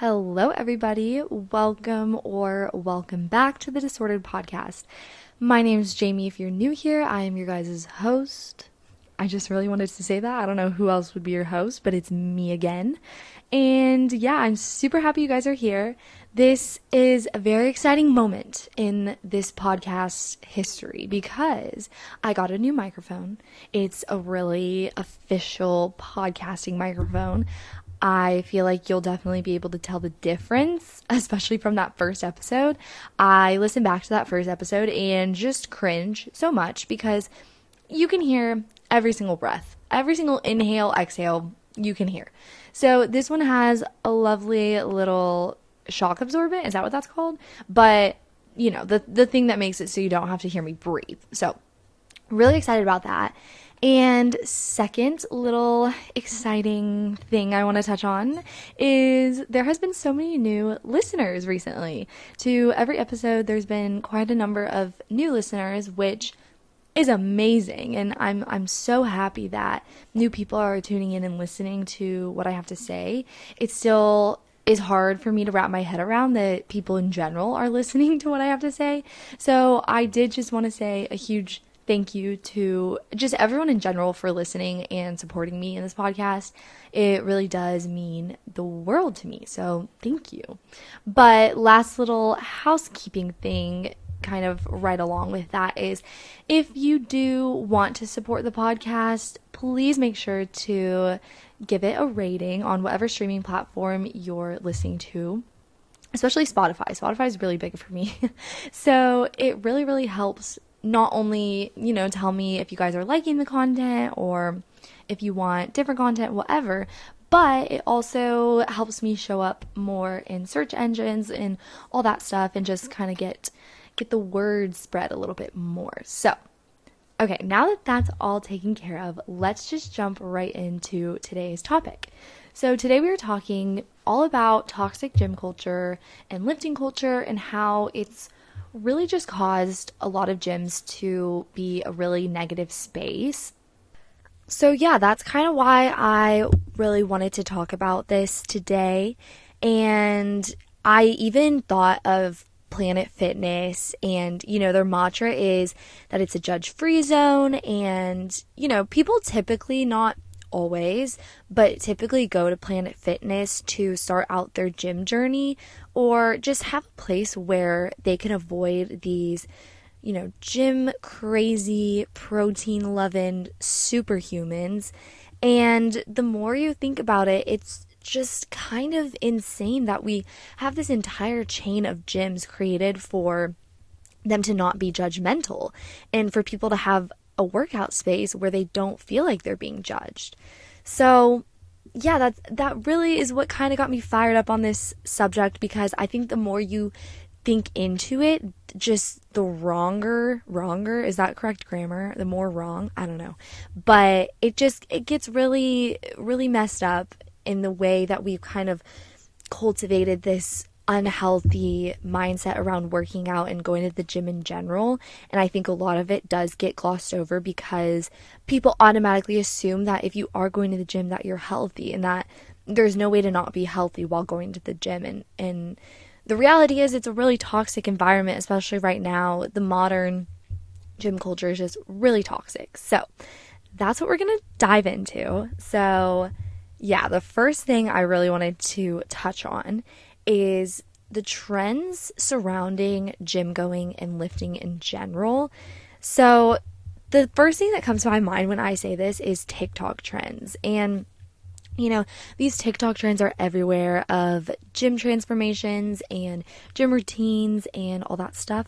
Hello, everybody. Welcome or welcome back to the Disordered Podcast. My name is Jamie. If you're new here, I am your guys' host. I just really wanted to say that. I don't know who else would be your host, but it's me again. And yeah, I'm super happy you guys are here. This is a very exciting moment in this podcast history because I got a new microphone. It's a really official podcasting microphone. I feel like you'll definitely be able to tell the difference, especially from that first episode. I listened back to that first episode and just cringe so much because you can hear every single breath, every single inhale, exhale, you can hear. So this one has a lovely little shock absorbent. Is that what that's called? But you know, the the thing that makes it so you don't have to hear me breathe. So really excited about that. And second little exciting thing I want to touch on is there has been so many new listeners recently. To every episode there's been quite a number of new listeners which is amazing and I'm I'm so happy that new people are tuning in and listening to what I have to say. It still is hard for me to wrap my head around that people in general are listening to what I have to say. So I did just want to say a huge thank you to just everyone in general for listening and supporting me in this podcast. It really does mean the world to me. So, thank you. But, last little housekeeping thing kind of right along with that is if you do want to support the podcast, please make sure to give it a rating on whatever streaming platform you're listening to especially Spotify. Spotify is really big for me. so it really, really helps not only, you know, tell me if you guys are liking the content or if you want different content, whatever, but it also helps me show up more in search engines and all that stuff and just kind of get get the word spread a little bit more. So, okay, now that that's all taken care of, let's just jump right into today's topic. So, today we are talking all about toxic gym culture and lifting culture and how it's really just caused a lot of gyms to be a really negative space. So, yeah, that's kind of why I really wanted to talk about this today. And I even thought of Planet Fitness, and you know, their mantra is that it's a judge free zone. And you know, people typically not always, but typically go to Planet Fitness to start out their gym journey or just have a place where they can avoid these, you know, gym crazy, protein loving superhumans. And the more you think about it, it's just kind of insane that we have this entire chain of gyms created for them to not be judgmental and for people to have a workout space where they don't feel like they're being judged. So, yeah, that's that really is what kind of got me fired up on this subject because I think the more you think into it, just the wronger, wronger, is that correct grammar? The more wrong, I don't know. But it just it gets really really messed up in the way that we've kind of cultivated this unhealthy mindset around working out and going to the gym in general. And I think a lot of it does get glossed over because people automatically assume that if you are going to the gym that you're healthy and that there's no way to not be healthy while going to the gym and and the reality is it's a really toxic environment especially right now. The modern gym culture is just really toxic. So, that's what we're going to dive into. So, yeah, the first thing I really wanted to touch on is the trends surrounding gym going and lifting in general. So, the first thing that comes to my mind when I say this is TikTok trends. And you know, these TikTok trends are everywhere of gym transformations and gym routines and all that stuff.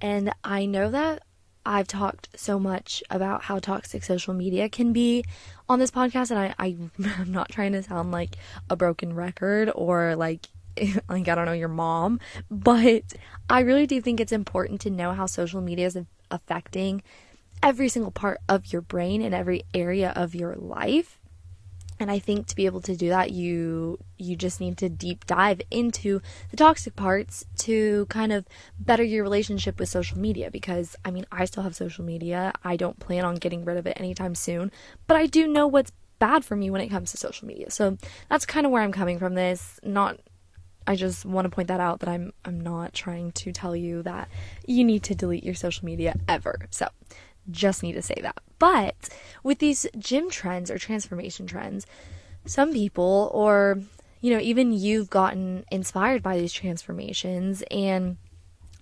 And I know that I've talked so much about how toxic social media can be on this podcast, and I, I, I'm not trying to sound like a broken record or like like I don't know your mom, but I really do think it's important to know how social media is affecting every single part of your brain and every area of your life. And I think to be able to do that you you just need to deep dive into the toxic parts to kind of better your relationship with social media because I mean I still have social media. I don't plan on getting rid of it anytime soon, but I do know what's bad for me when it comes to social media. So that's kind of where I'm coming from this. Not I just want to point that out that I'm I'm not trying to tell you that you need to delete your social media ever. So, just need to say that. But with these gym trends or transformation trends, some people or you know, even you've gotten inspired by these transformations and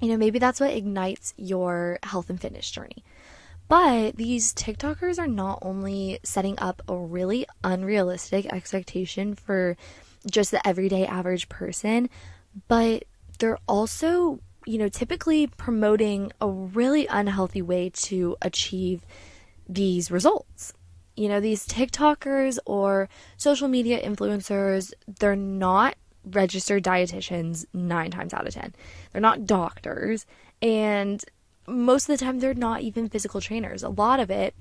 you know, maybe that's what ignites your health and fitness journey. But these TikTokers are not only setting up a really unrealistic expectation for just the everyday average person, but they're also, you know, typically promoting a really unhealthy way to achieve these results. You know, these TikTokers or social media influencers, they're not registered dietitians nine times out of ten. They're not doctors. And most of the time, they're not even physical trainers. A lot of it,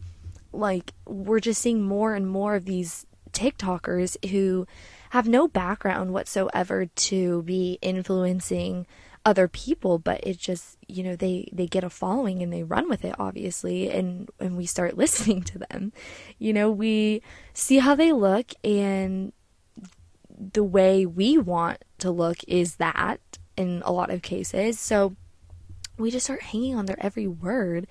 like, we're just seeing more and more of these TikTokers who have no background whatsoever to be influencing other people but it just you know they they get a following and they run with it obviously and and we start listening to them. You know we see how they look and the way we want to look is that in a lot of cases. So we just start hanging on their every word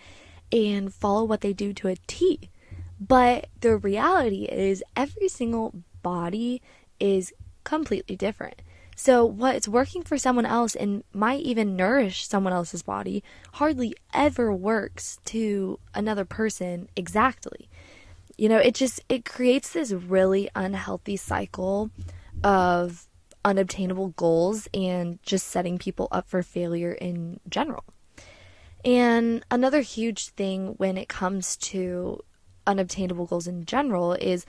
and follow what they do to a T. But the reality is every single body is completely different. So, what's working for someone else and might even nourish someone else's body hardly ever works to another person exactly. You know, it just it creates this really unhealthy cycle of unobtainable goals and just setting people up for failure in general. And another huge thing when it comes to unobtainable goals in general is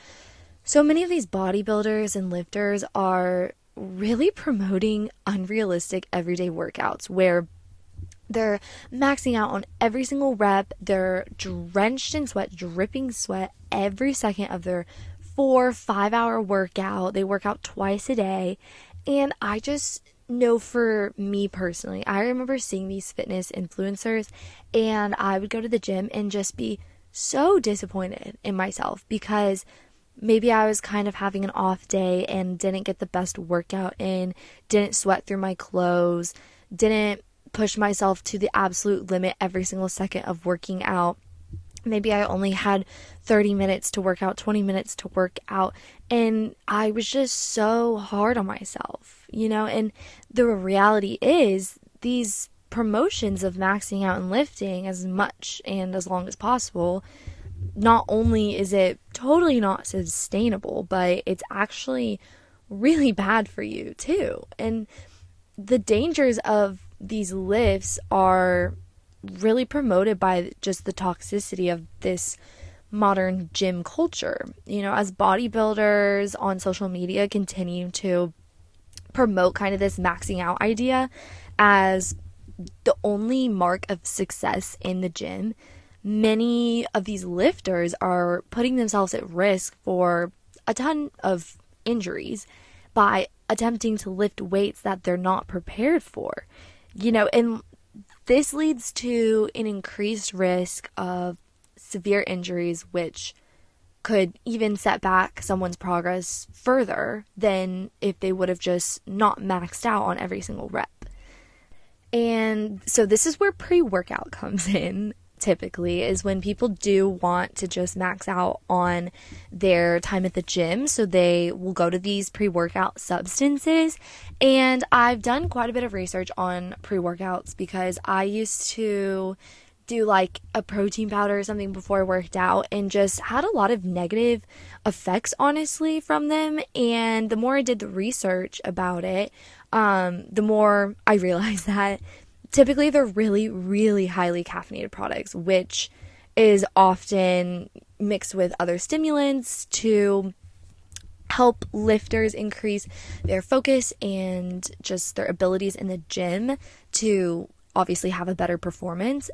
so many of these bodybuilders and lifters are really promoting unrealistic everyday workouts where they're maxing out on every single rep. They're drenched in sweat, dripping sweat every second of their four, five hour workout. They work out twice a day. And I just know for me personally, I remember seeing these fitness influencers and I would go to the gym and just be so disappointed in myself because maybe I was kind of having an off day and didn't get the best workout in, didn't sweat through my clothes, didn't push myself to the absolute limit every single second of working out. Maybe I only had 30 minutes to work out, 20 minutes to work out, and I was just so hard on myself, you know? And the reality is, these promotions of maxing out and lifting as much and as long as possible not only is it totally not sustainable, but it's actually really bad for you too. And the dangers of these lifts are really promoted by just the toxicity of this modern gym culture. You know, as bodybuilders on social media continue to promote kind of this maxing out idea as the only mark of success in the gym, many of these lifters are putting themselves at risk for a ton of injuries by attempting to lift weights that they're not prepared for. You know, and this leads to an increased risk of severe injuries, which could even set back someone's progress further than if they would have just not maxed out on every single rep. And so, this is where pre workout comes in typically is when people do want to just max out on their time at the gym. So they will go to these pre workout substances. And I've done quite a bit of research on pre workouts because I used to do like a protein powder or something before I worked out and just had a lot of negative effects honestly from them and the more I did the research about it um the more I realized that typically they're really, really highly caffeinated products, which is often mixed with other stimulants to help lifters increase their focus and just their abilities in the gym to obviously have a better performance.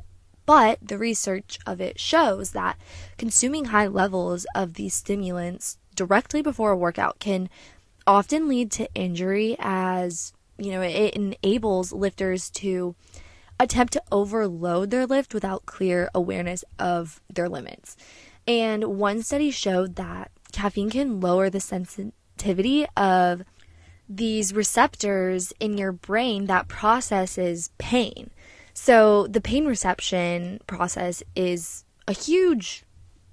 But the research of it shows that consuming high levels of these stimulants directly before a workout can often lead to injury as you know, it enables lifters to attempt to overload their lift without clear awareness of their limits. And one study showed that caffeine can lower the sensitivity of these receptors in your brain that processes pain. So the pain reception process is a huge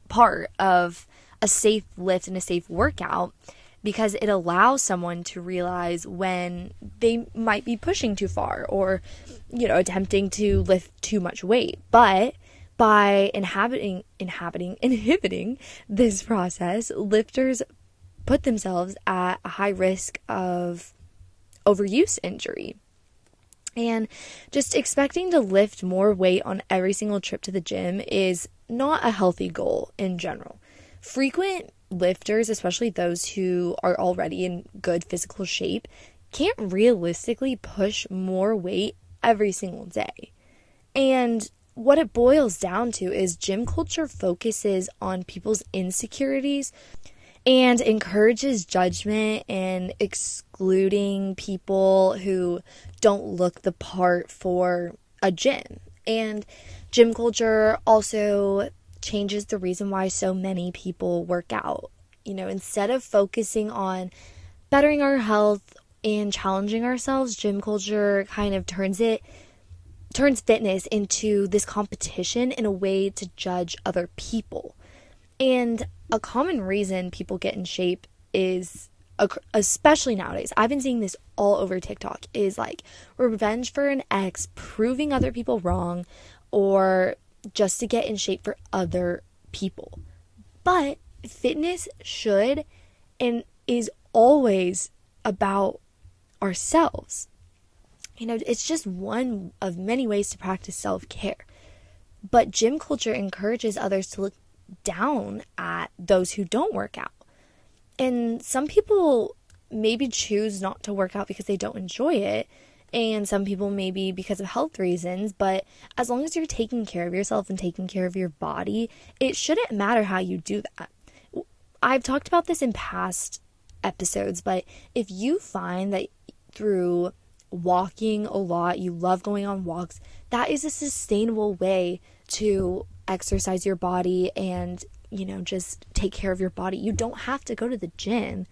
part of a safe lift and a safe workout because it allows someone to realize when they might be pushing too far or you know attempting to lift too much weight but by inhabiting inhabiting inhibiting this process lifters put themselves at a high risk of overuse injury and just expecting to lift more weight on every single trip to the gym is not a healthy goal in general. Frequent lifters, especially those who are already in good physical shape, can't realistically push more weight every single day. And what it boils down to is gym culture focuses on people's insecurities and encourages judgment and excluding people who don't look the part for a gym. And gym culture also changes the reason why so many people work out. You know, instead of focusing on bettering our health and challenging ourselves, gym culture kind of turns it turns fitness into this competition in a way to judge other people. And a common reason people get in shape is especially nowadays i've been seeing this all over tiktok is like revenge for an ex proving other people wrong or just to get in shape for other people but fitness should and is always about ourselves you know it's just one of many ways to practice self-care but gym culture encourages others to look down at those who don't work out. And some people maybe choose not to work out because they don't enjoy it. And some people maybe because of health reasons, but as long as you're taking care of yourself and taking care of your body, it shouldn't matter how you do that. I've talked about this in past episodes, but if you find that through walking a lot, you love going on walks, that is a sustainable way to exercise your body and, you know, just take care of your body. You don't have to go to the gym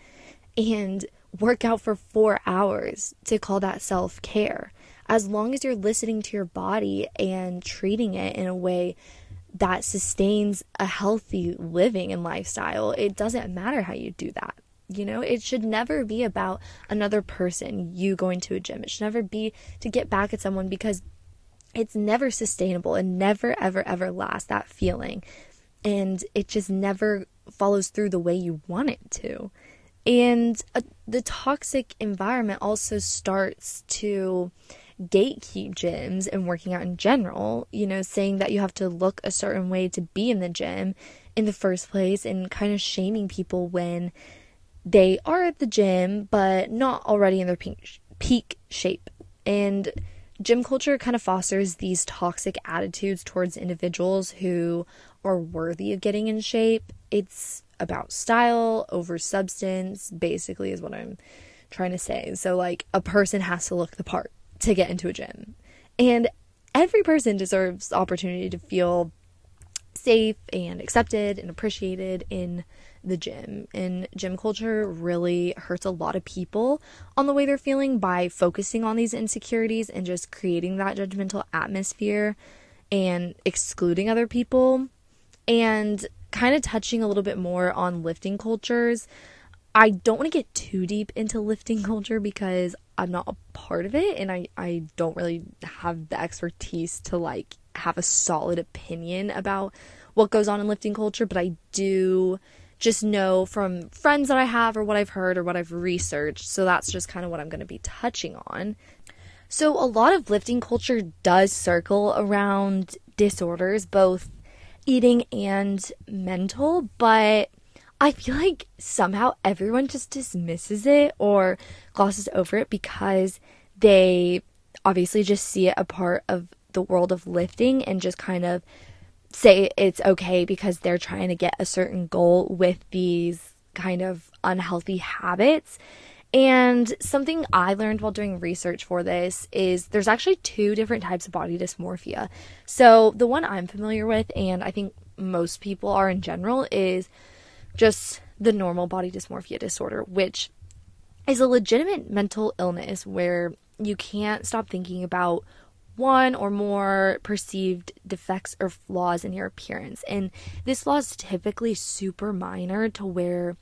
and work out for four hours to call that self care. As long as you're listening to your body and treating it in a way that sustains a healthy living and lifestyle, it doesn't matter how you do that. You know, it should never be about another person, you going to a gym. It should never be to get back at someone because it's never sustainable and never, ever, ever lasts that feeling. And it just never follows through the way you want it to. And uh, the toxic environment also starts to gatekeep gyms and working out in general, you know, saying that you have to look a certain way to be in the gym in the first place and kind of shaming people when they are at the gym but not already in their peak, peak shape. And gym culture kind of fosters these toxic attitudes towards individuals who are worthy of getting in shape. It's about style over substance, basically, is what I'm trying to say. So, like, a person has to look the part to get into a gym. And every person deserves opportunity to feel safe and accepted and appreciated in the gym. And gym culture really hurts a lot of people on the way they're feeling by focusing on these insecurities and just creating that judgmental atmosphere and excluding other people. And kind of touching a little bit more on lifting cultures. I don't want to get too deep into lifting culture because I'm not a part of it and I, I don't really have the expertise to like have a solid opinion about what goes on in lifting culture, but I do just know from friends that I have or what I've heard or what I've researched. So that's just kind of what I'm going to be touching on. So a lot of lifting culture does circle around disorders, both eating and mental, but I feel like somehow everyone just dismisses it or glosses over it because they obviously just see it a part of the world of lifting and just kind of say it's okay because they're trying to get a certain goal with these kind of unhealthy habits. And something I learned while doing research for this is there's actually two different types of body dysmorphia. So, the one I'm familiar with, and I think most people are in general, is just the normal body dysmorphia disorder, which is a legitimate mental illness where you can't stop thinking about one or more perceived defects or flaws in your appearance. And this flaw is typically super minor to where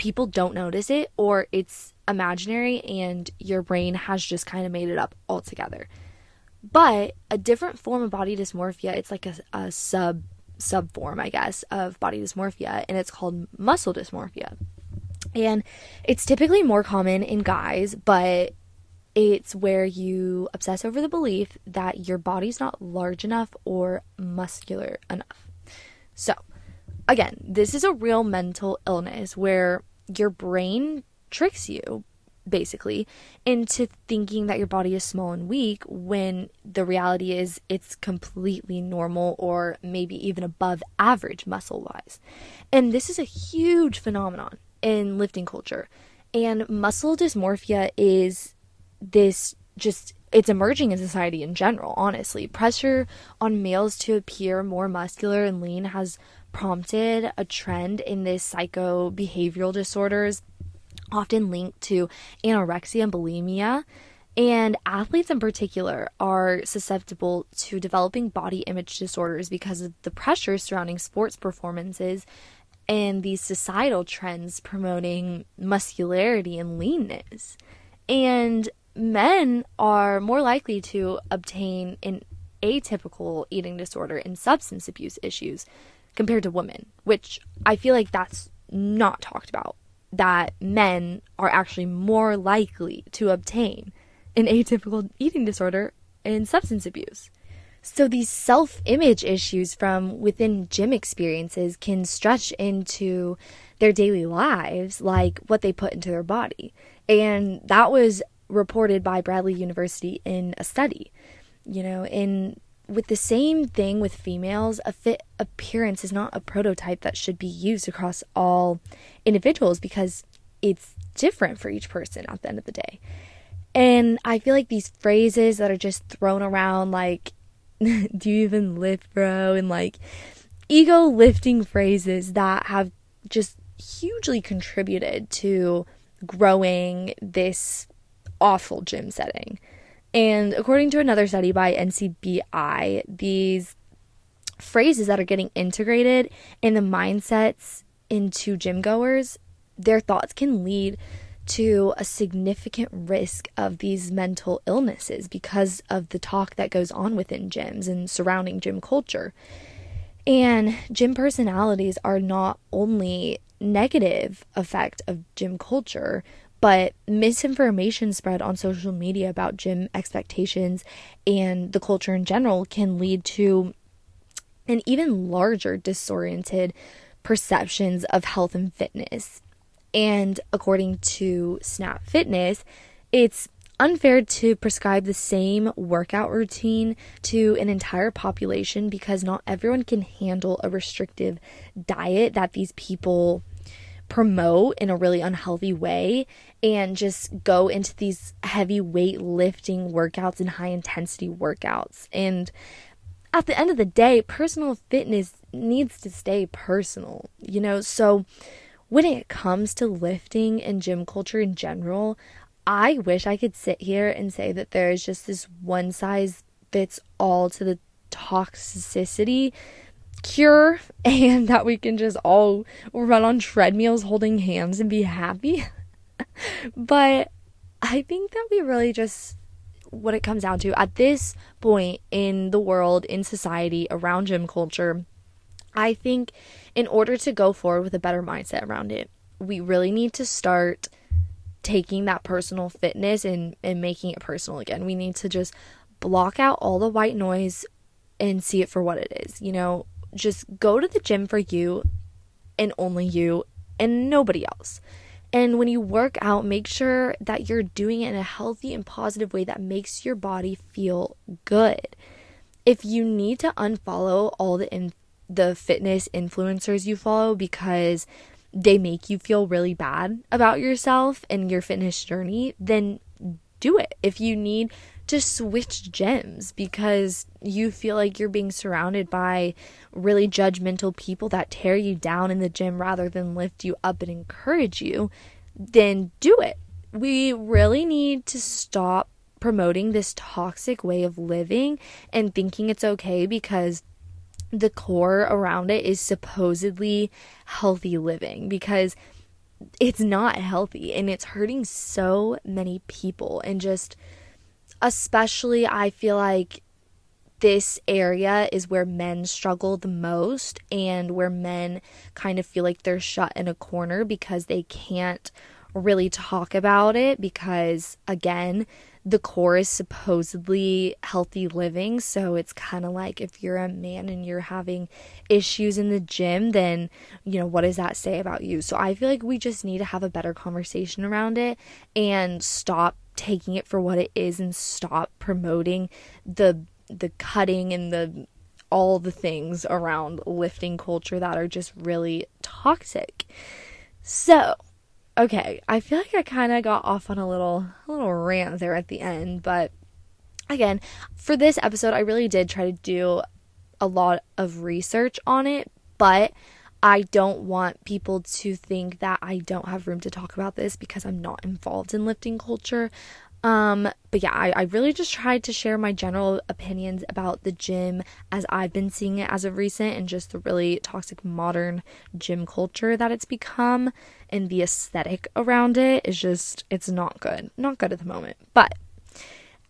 people don't notice it or it's imaginary and your brain has just kind of made it up altogether. But a different form of body dysmorphia, it's like a, a sub sub form, I guess, of body dysmorphia, and it's called muscle dysmorphia. And it's typically more common in guys, but it's where you obsess over the belief that your body's not large enough or muscular enough. So, again, this is a real mental illness where your brain tricks you basically into thinking that your body is small and weak when the reality is it's completely normal or maybe even above average muscle wise. And this is a huge phenomenon in lifting culture. And muscle dysmorphia is this just it's emerging in society in general, honestly. Pressure on males to appear more muscular and lean has prompted a trend in this psycho behavioral disorders, often linked to anorexia and bulimia. And athletes in particular are susceptible to developing body image disorders because of the pressure surrounding sports performances and these societal trends promoting muscularity and leanness. And men are more likely to obtain an atypical eating disorder and substance abuse issues compared to women, which I feel like that's not talked about. That men are actually more likely to obtain an atypical eating disorder and substance abuse. So these self image issues from within gym experiences can stretch into their daily lives, like what they put into their body. And that was reported by Bradley University in a study. You know, in with the same thing with females, a fit appearance is not a prototype that should be used across all individuals because it's different for each person at the end of the day. And I feel like these phrases that are just thrown around like do you even lift, bro? And like ego lifting phrases that have just hugely contributed to growing this awful gym setting. And according to another study by NCBI, these phrases that are getting integrated in the mindsets into gym goers, their thoughts can lead to a significant risk of these mental illnesses because of the talk that goes on within gyms and surrounding gym culture. And gym personalities are not only negative effect of gym culture, but misinformation spread on social media about gym expectations and the culture in general can lead to an even larger disoriented perceptions of health and fitness. And according to Snap Fitness, it's unfair to prescribe the same workout routine to an entire population because not everyone can handle a restrictive diet that these people promote in a really unhealthy way and just go into these heavy weight lifting workouts and high intensity workouts. And at the end of the day, personal fitness needs to stay personal, you know? So when it comes to lifting and gym culture in general, I wish I could sit here and say that there is just this one size fits all to the toxicity cure and that we can just all run on treadmills holding hands and be happy. but I think that we really just what it comes down to at this point in the world, in society, around gym culture, I think in order to go forward with a better mindset around it, we really need to start taking that personal fitness and, and making it personal again. We need to just block out all the white noise and see it for what it is. You know, just go to the gym for you and only you and nobody else. And when you work out, make sure that you're doing it in a healthy and positive way that makes your body feel good. If you need to unfollow all the in- the fitness influencers you follow because they make you feel really bad about yourself and your fitness journey, then do it. If you need to switch gyms because you feel like you're being surrounded by really judgmental people that tear you down in the gym rather than lift you up and encourage you, then do it. we really need to stop promoting this toxic way of living and thinking it's okay because the core around it is supposedly healthy living because it's not healthy and it's hurting so many people and just especially I feel like this area is where men struggle the most and where men kind of feel like they're shut in a corner because they can't really talk about it because again the core is supposedly healthy living. So it's kind of like if you're a man and you're having issues in the gym, then, you know, what does that say about you? So I feel like we just need to have a better conversation around it and stop taking it for what it is and stop promoting the the cutting and the all the things around lifting culture that are just really toxic. So, okay, I feel like I kind of got off on a little a little rant there at the end, but again, for this episode I really did try to do a lot of research on it, but I don't want people to think that I don't have room to talk about this because I'm not involved in lifting culture. Um, but yeah, I, I really just tried to share my general opinions about the gym as I've been seeing it as of recent and just the really toxic modern gym culture that it's become and the aesthetic around it is just, it's not good. Not good at the moment. But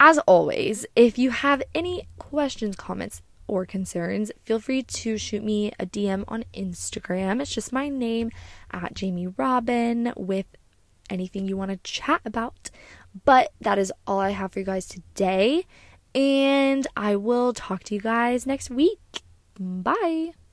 as always, if you have any questions, comments, or concerns, feel free to shoot me a DM on Instagram. It's just my name at Jamie Robin with anything you want to chat about. But that is all I have for you guys today. And I will talk to you guys next week. Bye.